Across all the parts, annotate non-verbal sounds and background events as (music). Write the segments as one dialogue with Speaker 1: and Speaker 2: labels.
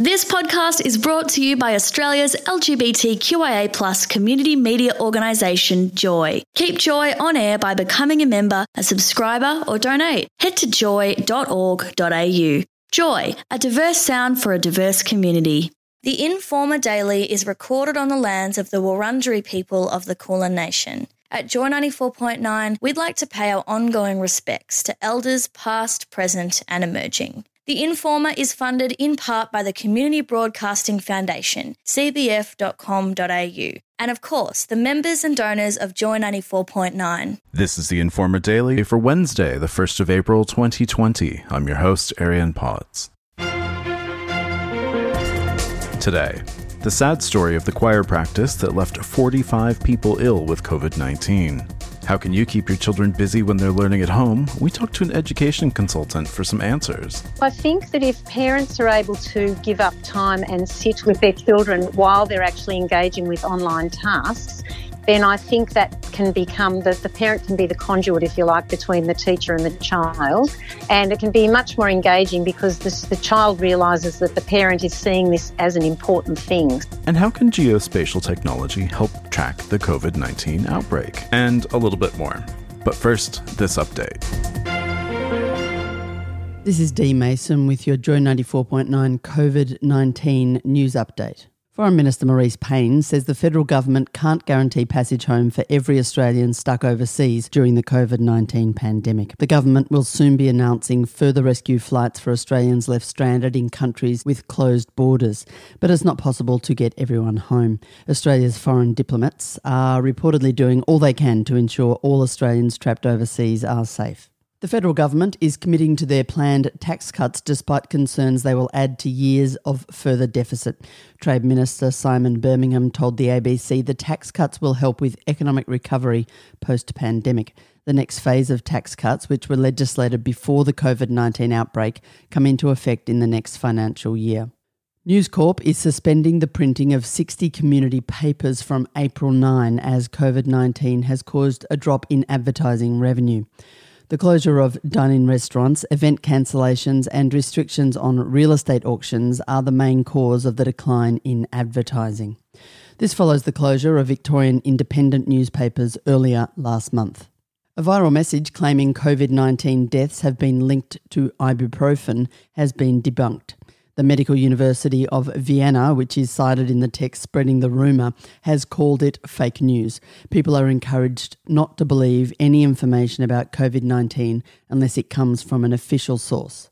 Speaker 1: This podcast is brought to you by Australia's LGBTQIA plus community media organisation, Joy. Keep Joy on air by becoming a member, a subscriber, or donate. Head to joy.org.au. Joy, a diverse sound for a diverse community. The Informer Daily is recorded on the lands of the Wurundjeri people of the Kulin Nation. At Joy 94.9, we'd like to pay our ongoing respects to elders past, present, and emerging. The Informer is funded in part by the Community Broadcasting Foundation, cbf.com.au, and of course, the members and donors of Joy 94.9.
Speaker 2: This is the Informer Daily for Wednesday, the 1st of April 2020. I'm your host, Arian Potts. Today, the sad story of the choir practice that left 45 people ill with COVID 19. How can you keep your children busy when they're learning at home? We talked to an education consultant for some answers.
Speaker 3: I think that if parents are able to give up time and sit with their children while they're actually engaging with online tasks, then I think that can become that the parent can be the conduit, if you like, between the teacher and the child. And it can be much more engaging because this, the child realises that the parent is seeing this as an important thing.
Speaker 2: And how can geospatial technology help track the COVID 19 outbreak? And a little bit more. But first, this update.
Speaker 4: This is Dee Mason with your Joy 94.9 COVID 19 news update. Foreign Minister Marise Payne says the federal government can't guarantee passage home for every Australian stuck overseas during the COVID 19 pandemic. The government will soon be announcing further rescue flights for Australians left stranded in countries with closed borders, but it's not possible to get everyone home. Australia's foreign diplomats are reportedly doing all they can to ensure all Australians trapped overseas are safe. The federal government is committing to their planned tax cuts despite concerns they will add to years of further deficit. Trade Minister Simon Birmingham told the ABC the tax cuts will help with economic recovery post pandemic. The next phase of tax cuts, which were legislated before the COVID 19 outbreak, come into effect in the next financial year. News Corp is suspending the printing of 60 community papers from April 9 as COVID 19 has caused a drop in advertising revenue. The closure of dine-in restaurants, event cancellations and restrictions on real estate auctions are the main cause of the decline in advertising. This follows the closure of Victorian independent newspapers earlier last month. A viral message claiming COVID 19 deaths have been linked to ibuprofen has been debunked. The Medical University of Vienna, which is cited in the text spreading the rumour, has called it fake news. People are encouraged not to believe any information about COVID 19 unless it comes from an official source.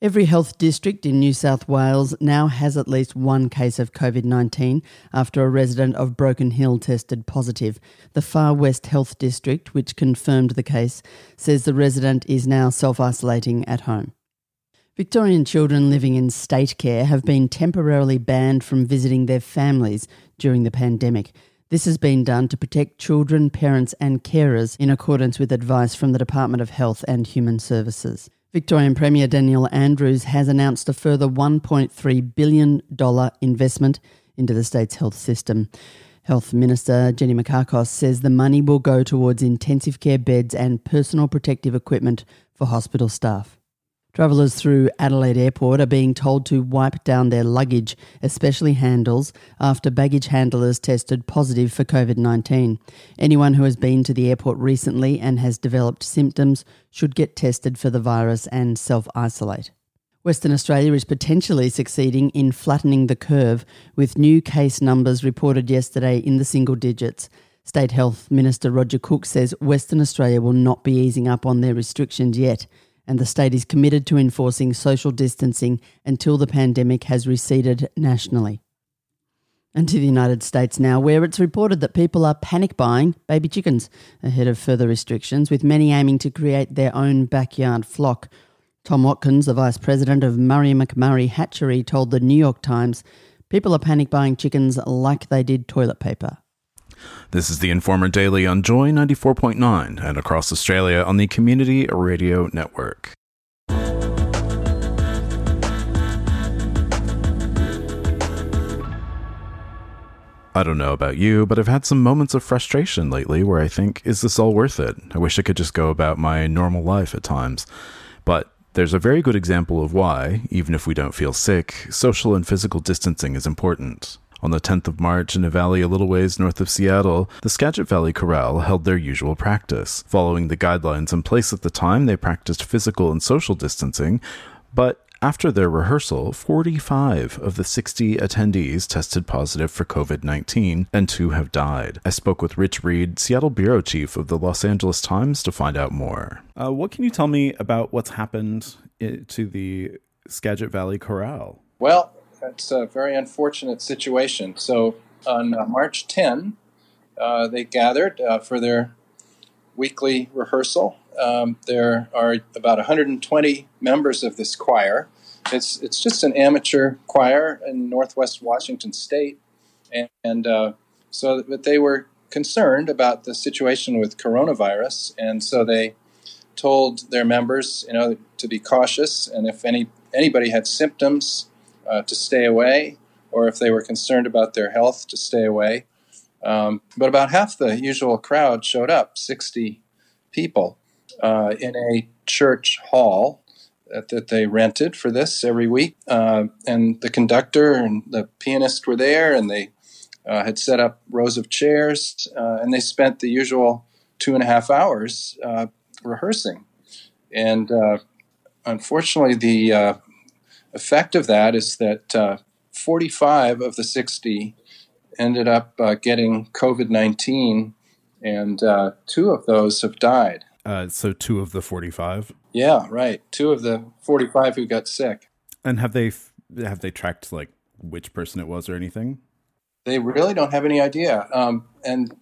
Speaker 4: Every health district in New South Wales now has at least one case of COVID 19 after a resident of Broken Hill tested positive. The Far West Health District, which confirmed the case, says the resident is now self isolating at home. Victorian children living in state care have been temporarily banned from visiting their families during the pandemic. This has been done to protect children, parents, and carers in accordance with advice from the Department of Health and Human Services. Victorian Premier Daniel Andrews has announced a further $1.3 billion investment into the state's health system. Health Minister Jenny Mikakos says the money will go towards intensive care beds and personal protective equipment for hospital staff. Travellers through Adelaide Airport are being told to wipe down their luggage, especially handles, after baggage handlers tested positive for COVID 19. Anyone who has been to the airport recently and has developed symptoms should get tested for the virus and self isolate. Western Australia is potentially succeeding in flattening the curve, with new case numbers reported yesterday in the single digits. State Health Minister Roger Cook says Western Australia will not be easing up on their restrictions yet and the state is committed to enforcing social distancing until the pandemic has receded nationally. And to the United States now, where it's reported that people are panic buying baby chickens ahead of further restrictions, with many aiming to create their own backyard flock. Tom Watkins, the vice president of Murray McMurray Hatchery, told the New York Times people are panic buying chickens like they did toilet paper.
Speaker 2: This is the Informer Daily on Joy 94.9 and across Australia on the Community Radio Network. I don't know about you, but I've had some moments of frustration lately where I think, is this all worth it? I wish I could just go about my normal life at times. But There's a very good example of why, even if we don't feel sick, social and physical distancing is important. On the 10th of March, in a valley a little ways north of Seattle, the Skagit Valley Chorale held their usual practice. Following the guidelines in place at the time, they practiced physical and social distancing, but after their rehearsal, 45 of the 60 attendees tested positive for COVID 19, and two have died. I spoke with Rich Read, Seattle bureau chief of the Los Angeles Times, to find out more. Uh, what can you tell me about what's happened to the Skagit Valley Chorale?
Speaker 5: Well, that's a very unfortunate situation. So on uh, March 10, uh, they gathered uh, for their weekly rehearsal. Um, there are about 120 members of this choir. It's it's just an amateur choir in Northwest Washington State, and, and uh, so but they were concerned about the situation with coronavirus, and so they told their members, you know, to be cautious, and if any anybody had symptoms uh, to stay away, or if they were concerned about their health, to stay away. Um, but about half the usual crowd showed up, 60 people, uh, in a church hall that, that, they rented for this every week. Uh, and the conductor and the pianist were there, and they uh, had set up rows of chairs, uh, and they spent the usual two and a half hours uh, rehearsing. And unfortunately, the effect of that is that uh, 45 of the 60 ended up uh, getting COVID 19, and uh, two of those have died.
Speaker 2: Uh, so, two of the 45?
Speaker 5: Yeah, right. Two of the 45 who got sick.
Speaker 2: And have they have they tracked like which person it was or anything?
Speaker 5: They really don't have any idea. Um, and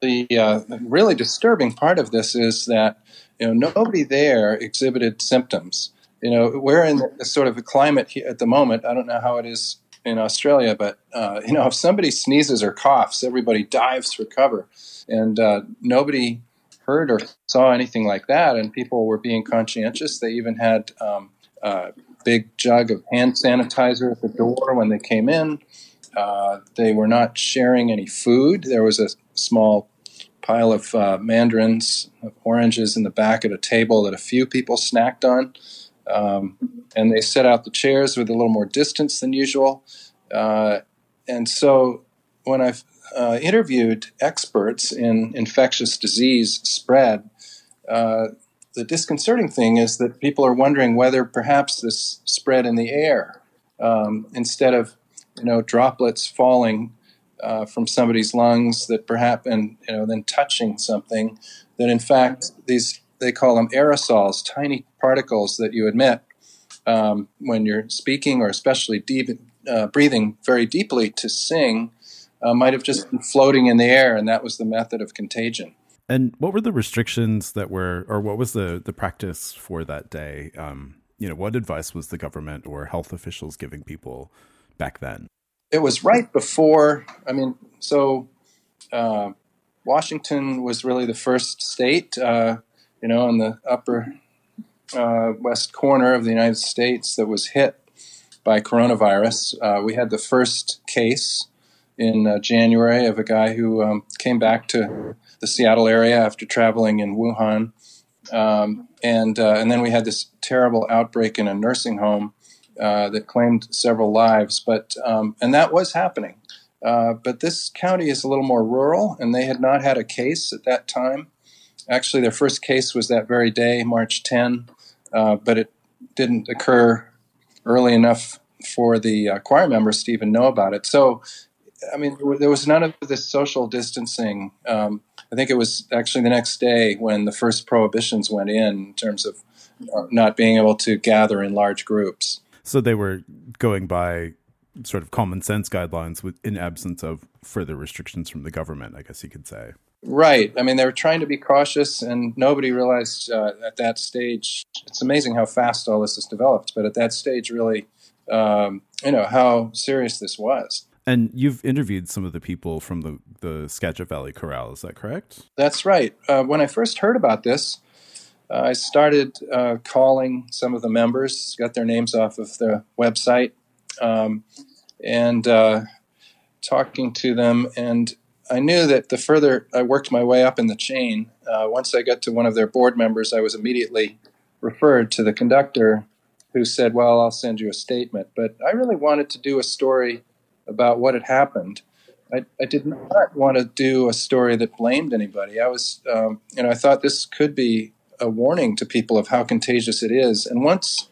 Speaker 5: the uh, really disturbing part of this is that you know nobody there exhibited symptoms you know, we're in the, sort of a climate at the moment. I don't know how it is in Australia, but uh, you know, if somebody sneezes or coughs, everybody dives for cover, and uh, nobody heard or saw anything like that. And people were being conscientious. They even had um, a big jug of hand sanitizer at the door when they came in. Uh, they were not sharing any food. There was a small pile of uh, mandarins, of oranges in the back at a table that a few people snacked on. Um, and they set out the chairs with a little more distance than usual. Uh, and so when I've uh, interviewed experts in infectious disease spread, uh, the disconcerting thing is that people are wondering whether perhaps this spread in the air um, instead of you know droplets falling uh, from somebody's lungs that perhaps and you know then touching something that in fact these they call them aerosols, tiny particles that you emit um, when you're speaking or especially deep, uh, breathing very deeply to sing, uh, might have just been floating in the air, and that was the method of contagion.
Speaker 2: And what were the restrictions that were, or what was the the practice for that day? Um, you know, what advice was the government or health officials giving people back then?
Speaker 5: It was right before. I mean, so uh, Washington was really the first state uh, you know, in the upper uh, west corner of the United States that was hit by coronavirus. Uh, we had the first case in uh, January of a guy who um, came back to the Seattle area after traveling in Wuhan. Um, and, uh, and then we had this terrible outbreak in a nursing home uh, that claimed several lives. But, um, and that was happening. Uh, but this county is a little more rural, and they had not had a case at that time. Actually, their first case was that very day, March 10, uh, but it didn't occur early enough for the uh, choir members to even know about it. So, I mean, there was none of this social distancing. Um, I think it was actually the next day when the first prohibitions went in, in terms of uh, not being able to gather in large groups.
Speaker 2: So they were going by sort of common sense guidelines with, in absence of further restrictions from the government, I guess you could say.
Speaker 5: Right. I mean, they were trying to be cautious, and nobody realized uh, at that stage. It's amazing how fast all this has developed, but at that stage, really, um, you know, how serious this was.
Speaker 2: And you've interviewed some of the people from the, the Skagit Valley Chorale, is that correct?
Speaker 5: That's right. Uh, when I first heard about this, uh, I started uh, calling some of the members, got their names off of the website, um, and uh, talking to them. And I knew that the further I worked my way up in the chain, uh, once I got to one of their board members, I was immediately referred to the conductor who said, Well, I'll send you a statement. But I really wanted to do a story about what had happened. I, I did not want to do a story that blamed anybody. I was, um, you know, I thought this could be a warning to people of how contagious it is. And once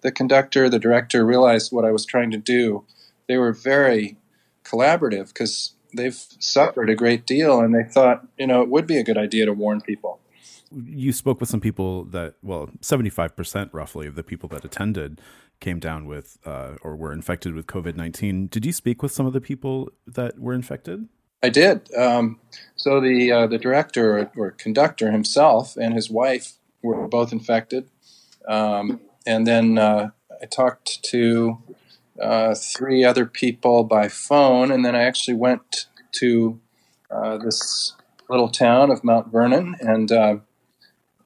Speaker 5: the conductor, the director realized what I was trying to do, they were very collaborative because they've suffered a great deal and they thought, you know, it would be a good idea to warn people.
Speaker 2: You spoke with some people that, well, 75% roughly of the people that attended came down with uh, or were infected with COVID 19. Did you speak with some of the people that were infected?
Speaker 5: I did. Um, so the uh, the director or, or, conductor himself and his wife were both infected, um, and then uh, I talked to uh, three other people by phone, and then I actually went to uh, this little town of Mount Vernon and uh,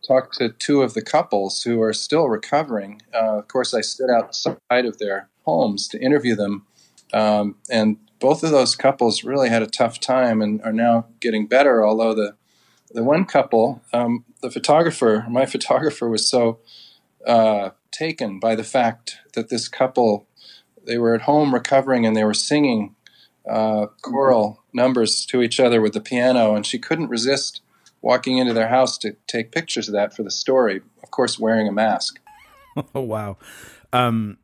Speaker 5: talked to two of the couples who are still recovering. Uh, of course, I stood outside of their homes to interview them, um, and both of those couples really had a tough time and are now getting better. Although the the one couple, um, the photographer, my (laughs) photographer, was so uh, taken by the fact that this couple they were at home recovering and they were singing uh, choral numbers to each other with the piano, and she couldn't resist walking into their house to take pictures of that for the story. Of course, wearing a mask. (laughs)
Speaker 2: oh wow! Um,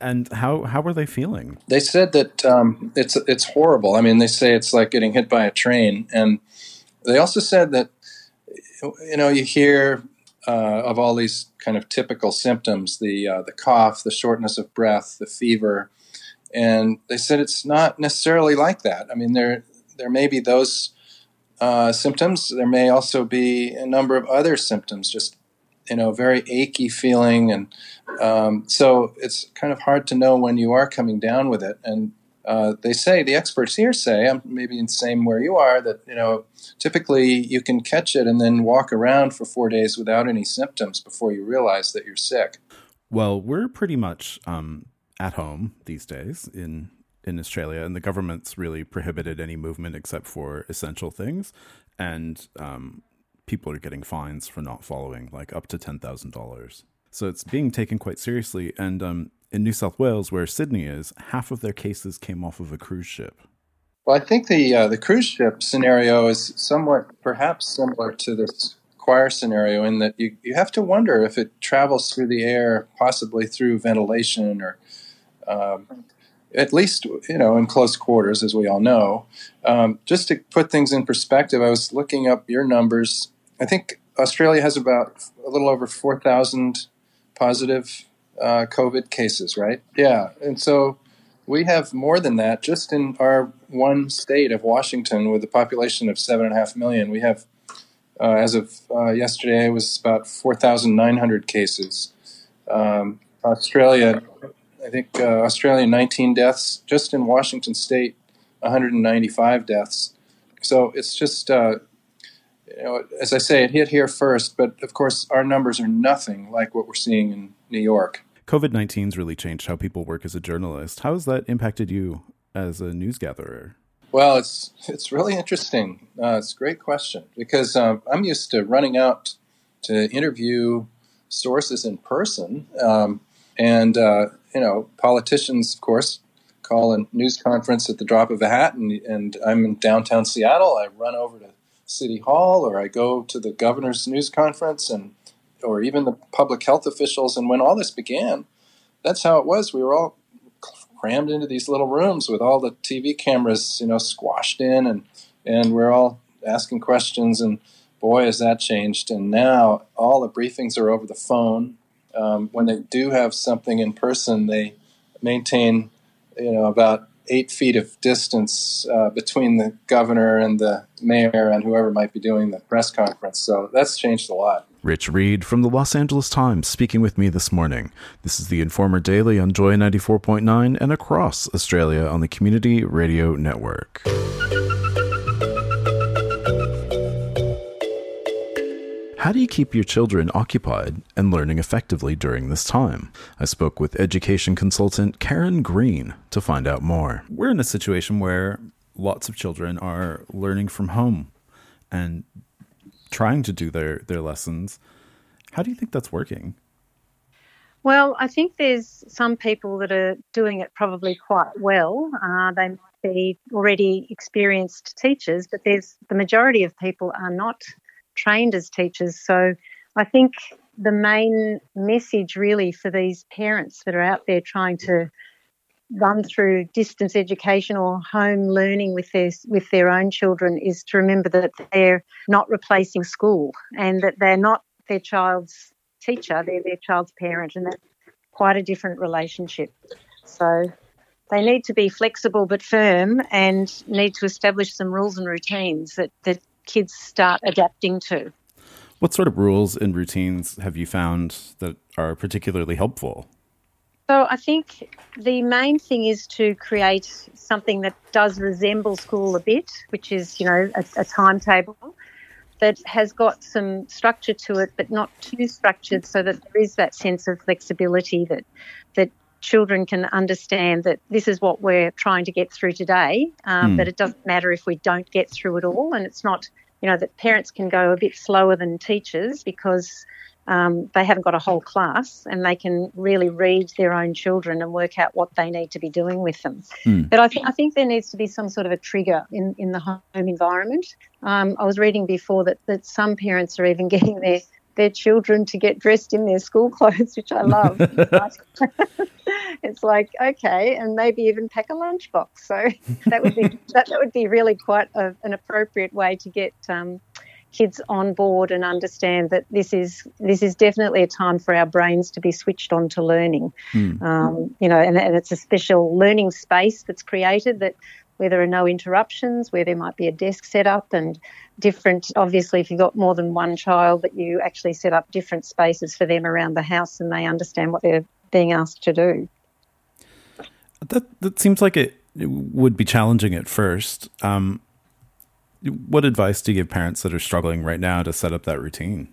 Speaker 2: and how how were they feeling?
Speaker 5: They said that um, it's it's horrible. I mean, they say it's like getting hit by a train, and they also said that you know you hear uh, of all these kind of typical symptoms the uh, the cough, the shortness of breath, the fever, and they said it's not necessarily like that. I mean, there there may be those uh, symptoms. There may also be a number of other symptoms, just you know, very achy feeling, and um, so it's kind of hard to know when you are coming down with it. And uh, they say the experts here say, I'm maybe in the same where you are, that you know typically you can catch it and then walk around for four days without any symptoms before you realize that you're sick.
Speaker 2: Well, we're pretty much um, at home these days in in Australia, and the government's really prohibited any movement except for essential things, and um, people are getting fines for not following, like up to ten thousand dollars. So it's being taken quite seriously, and um, in New South Wales, where Sydney is, half of their cases came off of a cruise ship.
Speaker 5: Well, I think the uh, the cruise ship scenario is somewhat, perhaps, similar to this choir scenario in that you, you have to wonder if it travels through the air, possibly through ventilation or um, at least you know in close quarters, as we all know. Um, just to put things in perspective, I was looking up your numbers. I think Australia has about a little over four thousand positive uh, COVID cases, right? Yeah, and so we have more than that just in our one state of Washington, with a population of seven and a half million. We have, uh, as of uh, yesterday, it was about four thousand nine hundred cases. Um, Australia I think uh, Australia 19 deaths just in Washington State, 195 deaths. So it's just uh, you know, as I say, it hit here first, but of course our numbers are nothing like what we're seeing in New York.
Speaker 2: COVID 19's really changed how people work as a journalist. How has that impacted you as a news gatherer?
Speaker 5: Well, it's it's really interesting. Uh, it's a great question because um, I'm used to running out to interview sources in person, um, and uh, you know, politicians, of course, call a news conference at the drop of a hat, and, and I'm in downtown Seattle. I run over to City Hall, or I go to the governor's news conference, and or even the public health officials. And when all this began, that's how it was. We were all crammed into these little rooms with all the TV cameras, you know, squashed in, and and we're all asking questions. And boy, has that changed! And now all the briefings are over the phone um, when they do have something in person, they maintain, you know, about eight feet of distance uh, between the governor and the mayor and whoever might be doing the press conference. So that's changed a lot.
Speaker 2: Rich Read from the Los Angeles Times speaking with me this morning. This is the Informer Daily on Joy 94.9 and across Australia on the Community Radio Network. How do you keep your children occupied and learning effectively during this time? I spoke with education consultant Karen Green to find out more. We're in a situation where lots of children are learning from home and trying to do their, their lessons. How do you think that's working?
Speaker 3: Well, I think there's some people that are doing it probably quite well. Uh, they might be already experienced teachers, but there's the majority of people are not trained as teachers. So I think the main message really for these parents that are out there trying to run through distance education or home learning with their with their own children is to remember that they're not replacing school and that they're not their child's teacher, they're their child's parent, and that's quite a different relationship. So they need to be flexible but firm and need to establish some rules and routines that, that kids start adapting to.
Speaker 2: What sort of rules and routines have you found that are particularly helpful?
Speaker 3: So I think the main thing is to create something that does resemble school a bit, which is, you know, a, a timetable that has got some structure to it, but not too structured, so that there is that sense of flexibility that that children can understand that this is what we're trying to get through today. Um, mm. But it doesn't matter if we don't get through it all, and it's not, you know, that parents can go a bit slower than teachers because um, they haven't got a whole class and they can really read their own children and work out what they need to be doing with them. Mm. But I, th- I think there needs to be some sort of a trigger in, in the home environment. Um, I was reading before that, that some parents are even (laughs) getting their their children to get dressed in their school (laughs) clothes, which I love. (laughs) (laughs) it's like okay, and maybe even pack a lunchbox. So that would be that, that would be really quite a, an appropriate way to get um, kids on board and understand that this is this is definitely a time for our brains to be switched on to learning. Mm. Um, you know, and, and, it's a special learning space that's created that where there are no interruptions, where there might be a desk set up and different. Obviously, if you've got more than one child, that you actually set up different spaces for them around the house and they understand what they're being asked to do.
Speaker 2: That that seems like it, would be challenging at first. Um, what advice do you give parents that are struggling right now to set up that routine?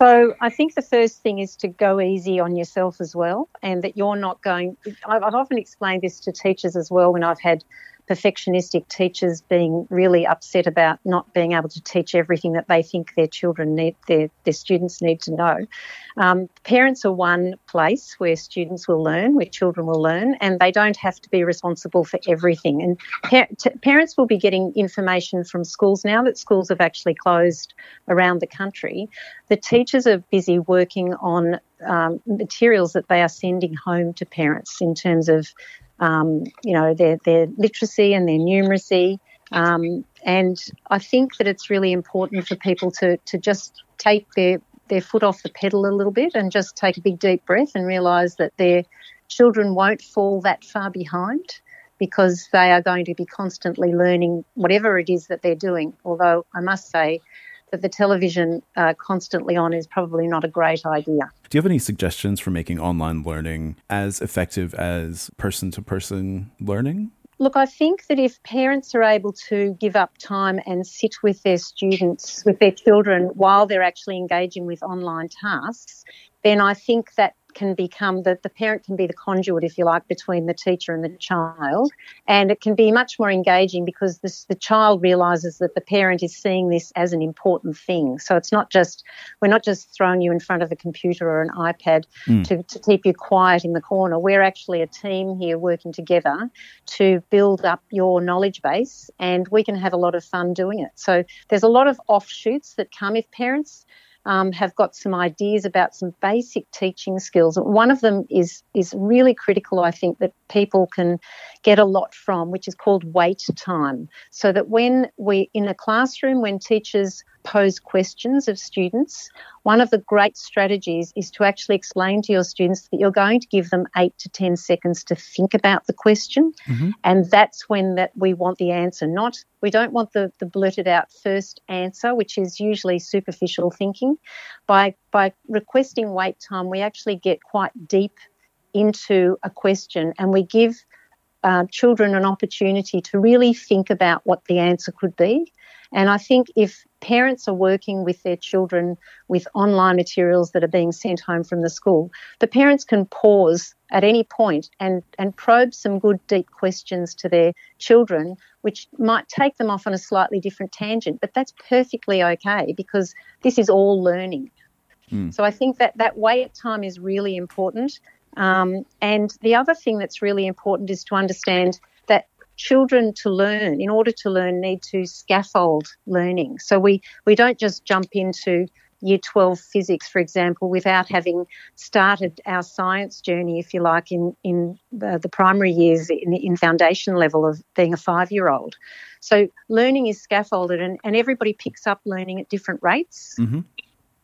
Speaker 3: So I think the first thing is to go easy on yourself as well, and that you're not going. I've often explained this to teachers as well when I've had perfectionistic teachers being really upset about not being able to teach everything that they think their children need, their, their students need to know. Um, parents are one place where students will learn, where children will learn, and they don't have to be responsible for everything. And par- t- parents will be getting information from schools now that schools have actually closed around the country. The teachers are busy working on um, materials that they are sending home to parents in terms of um, you know, their, their literacy and their numeracy. Um, and I think that it's really important for people to, to just take their, their foot off the pedal a little bit and just take a big deep breath and realise that their children won't fall that far behind because they are going to be constantly learning whatever it is that they're doing. Although I must say, that the television uh, constantly on is probably not a great idea.
Speaker 2: Do you have any suggestions for making online learning as effective as person to person learning?
Speaker 3: Look, I think that if parents are able to give up time and sit with their students, with their children, while they're actually engaging with online tasks, then I think that can become the, the parent can be the conduit, if you like, between the teacher and the child. And it can be much more engaging because this, the child realizes that the parent is seeing this as an important thing. So it's not just, we're not just throwing you in front of a computer or an iPad mm. to, to keep you quiet in the corner. We're actually a team here working together to build up your knowledge base and we can have a lot of fun doing it. So there's a lot of offshoots that come if parents um, have got some ideas about some basic teaching skills. One of them is is really critical, I think, that people can get a lot from, which is called wait time. So that when we in a classroom, when teachers pose questions of students, one of the great strategies is to actually explain to your students that you're going to give them eight to 10 seconds to think about the question. Mm-hmm. And that's when that we want the answer, not, we don't want the, the blurted out first answer, which is usually superficial thinking. By, by requesting wait time, we actually get quite deep into a question and we give uh, children an opportunity to really think about what the answer could be. And I think if parents are working with their children with online materials that are being sent home from the school, the parents can pause at any point and, and probe some good deep questions to their children, which might take them off on a slightly different tangent. But that's perfectly okay because this is all learning. Mm. So I think that that wait time is really important. Um, and the other thing that's really important is to understand that children to learn, in order to learn, need to scaffold learning. So we, we don't just jump into year 12 physics, for example, without having started our science journey, if you like, in, in the, the primary years in, in foundation level of being a five year old. So learning is scaffolded and, and everybody picks up learning at different rates. Mm-hmm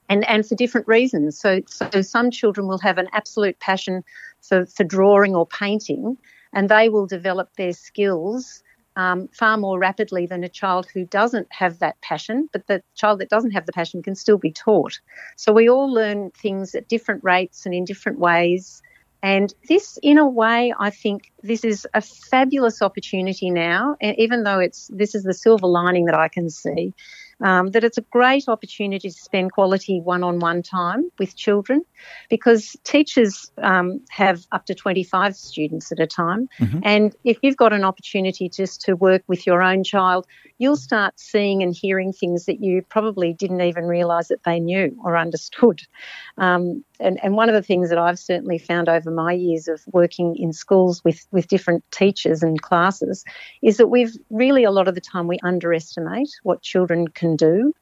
Speaker 3: and, and for different reasons. So, so some children will have an absolute passion for, for drawing or painting, and they will develop their skills um, far more rapidly than a child who doesn't have that passion, but the child that doesn't have the passion can still be taught. So we all learn things at different rates and in different ways. And this, in a way, I think this is a fabulous opportunity now, even though it's this is the silver lining that I can see um, that it's a great opportunity to spend quality one on one time with children because teachers um, have up to 25 students at a time. Mm-hmm. And if you've got an opportunity just to work with your own child, you'll start seeing and hearing things that you probably didn't even realise that they knew or understood. Um, and, and one of the things that I've certainly found over my years of working in schools with, with different teachers and classes is that we've really a lot of the time we underestimate what children can do.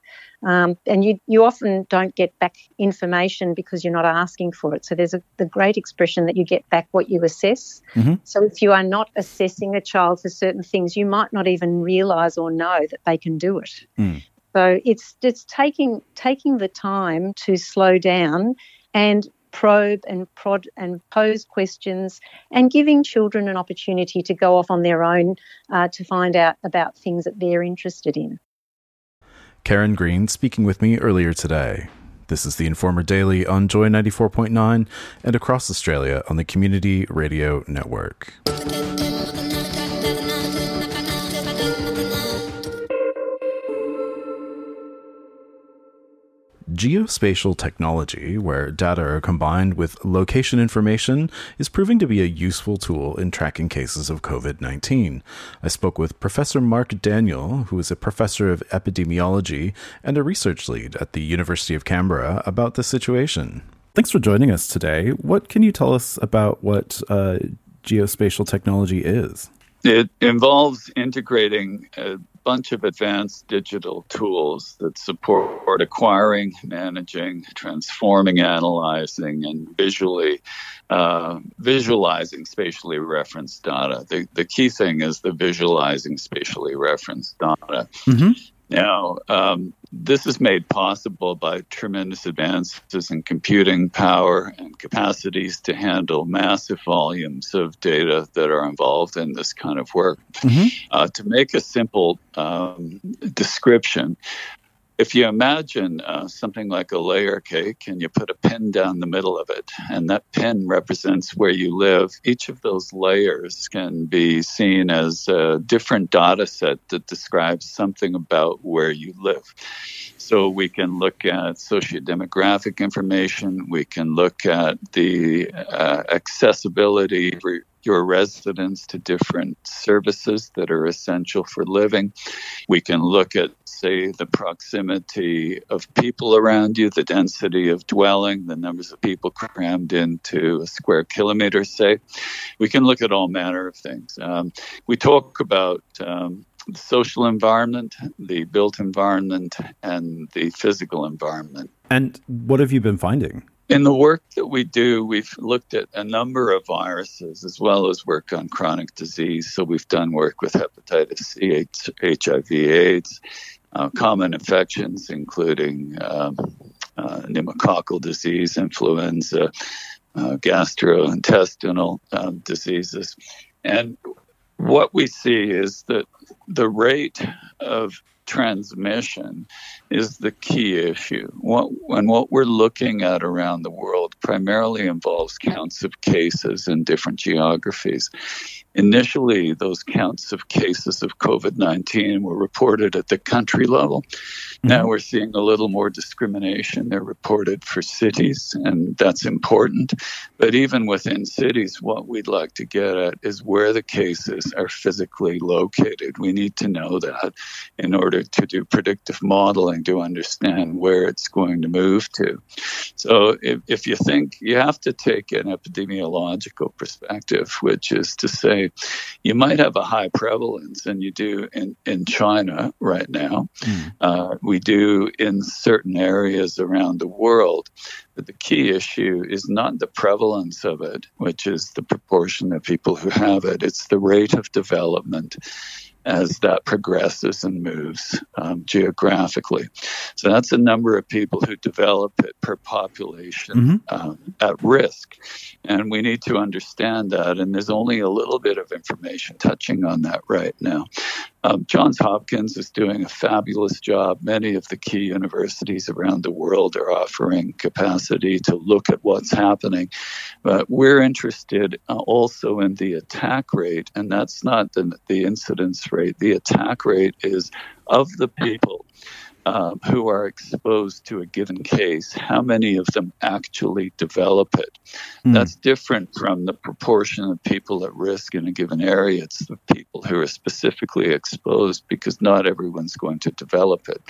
Speaker 3: Um, and you, you often don't get back information because you're not asking for it. So there's a, the great expression that you get back what you assess. Mm-hmm. So if you are not assessing a child for certain things, you might not even realise or know that they can do it. Mm. So it's it's taking taking the time to slow down and probe and prod and pose questions and giving children an opportunity to go off on their own uh, to find out about things that they're interested in.
Speaker 2: Karen Green speaking with me earlier today. This is the Informer Daily on Joy 94.9 and across Australia on the Community Radio Network. Geospatial technology, where data are combined with location information, is proving to be a useful tool in tracking cases of COVID 19. I spoke with Professor Mark Daniel, who is a professor of epidemiology and a research lead at the University of Canberra, about the situation. Thanks for joining us today. What can you tell us about what uh, geospatial technology is?
Speaker 6: It involves integrating a bunch of advanced digital tools that support acquiring, managing, transforming, analyzing, and visually uh, visualizing spatially referenced data. The, the key thing is the visualizing spatially referenced data. Mm-hmm. Now, um, this is made possible by tremendous advances in computing power and capacities to handle massive volumes of data that are involved in this kind of work. Mm-hmm. Uh, to make a simple um, description, if you imagine uh, something like a layer cake and you put a pin down the middle of it, and that pin represents where you live, each of those layers can be seen as a different data set that describes something about where you live. So we can look at sociodemographic information, we can look at the uh, accessibility for your residents to different services that are essential for living. We can look at say the proximity of people around you, the density of dwelling, the numbers of people crammed into a square kilometer, say. We can look at all manner of things. Um, we talk about um, the social environment, the built environment, and the physical environment.
Speaker 2: And what have you been finding?
Speaker 6: In the work that we do, we've looked at a number of viruses as well as work on chronic disease. So we've done work with hepatitis C, HIV, AIDS, uh, common infections, including um, uh, pneumococcal disease, influenza, uh, gastrointestinal um, diseases. And what we see is that the rate of transmission is the key issue. What, and what we're looking at around the world primarily involves counts of cases in different geographies. initially those counts of cases of COVID 19 were reported at the country level. Mm-hmm. Now we're seeing a little more discrimination. They're reported for cities, and that's important. But even within cities, what we'd like to get at is where the cases are physically located. We need to know that in order to do predictive modeling to understand where it's going to move to. So if, if you think you have to take an epidemiological perspective, which is to say, you might have a high prevalence, and you do in, in China right now. Mm. Uh, we do in certain areas around the world. But the key issue is not the prevalence of it, which is the proportion of people who have it, it's the rate of development as that progresses and moves um, geographically. So that's the number of people who develop it per population mm-hmm. um, at risk. And we need to understand that. And there's only a little bit of information touching on that right now. Um, Johns Hopkins is doing a fabulous job. Many of the key universities around the world are offering capacity to look at what's happening. But we're interested uh, also in the attack rate, and that's not the, the incidence rate. The attack rate is of the people um, who are exposed to a given case, how many of them actually develop it? Mm. That's different from the proportion of people at risk in a given area. It's the people who are specifically exposed because not everyone's going to develop it.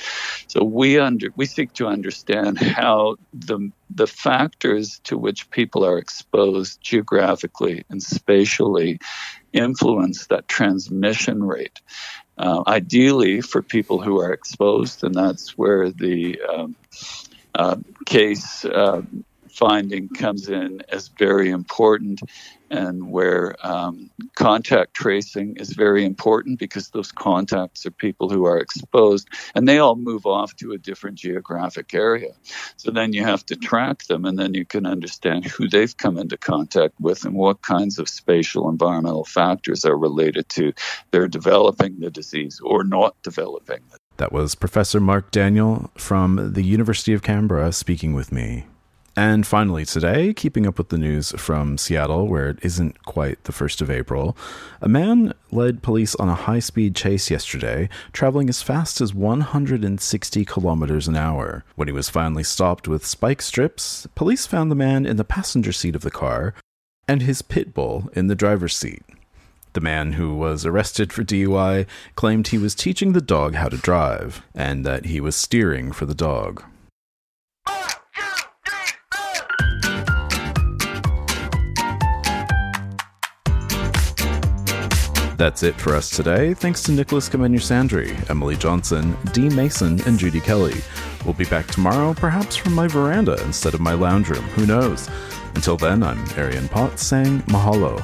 Speaker 6: So we under we seek to understand how the the factors to which people are exposed geographically and spatially influence that transmission rate. Uh, ideally for people who are exposed, and that's where the um, uh, case uh, finding comes in as very important and where um, contact tracing is very important because those contacts are people who are exposed and they all move off to a different geographic area. So then you have to track them and then you can understand who they've come into contact with and what kinds of spatial environmental factors are related to their developing the disease or not developing it.
Speaker 2: That was Professor Mark Daniel from the University of Canberra speaking with me. And finally, today, keeping up with the news from Seattle, where it isn't quite the 1st of April, a man led police on a high speed chase yesterday, traveling as fast as 160 kilometers an hour. When he was finally stopped with spike strips, police found the man in the passenger seat of the car and his pit bull in the driver's seat. The man who was arrested for DUI claimed he was teaching the dog how to drive and that he was steering for the dog. That's it for us today. Thanks to Nicholas Kamenu Emily Johnson, Dee Mason, and Judy Kelly. We'll be back tomorrow, perhaps from my veranda instead of my lounge room. Who knows? Until then, I'm Arian Potts saying mahalo.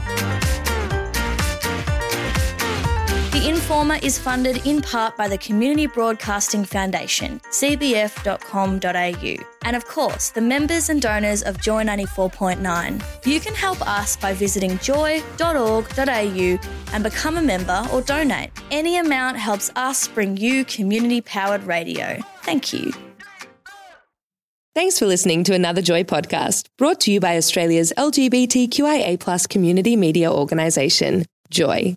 Speaker 1: The Informer is funded in part by the Community Broadcasting Foundation, cbf.com.au, and of course, the members and donors of Joy 94.9. You can help us by visiting joy.org.au and become a member or donate. Any amount helps us bring you community powered radio. Thank you.
Speaker 7: Thanks for listening to another Joy podcast brought to you by Australia's LGBTQIA community media organisation, Joy.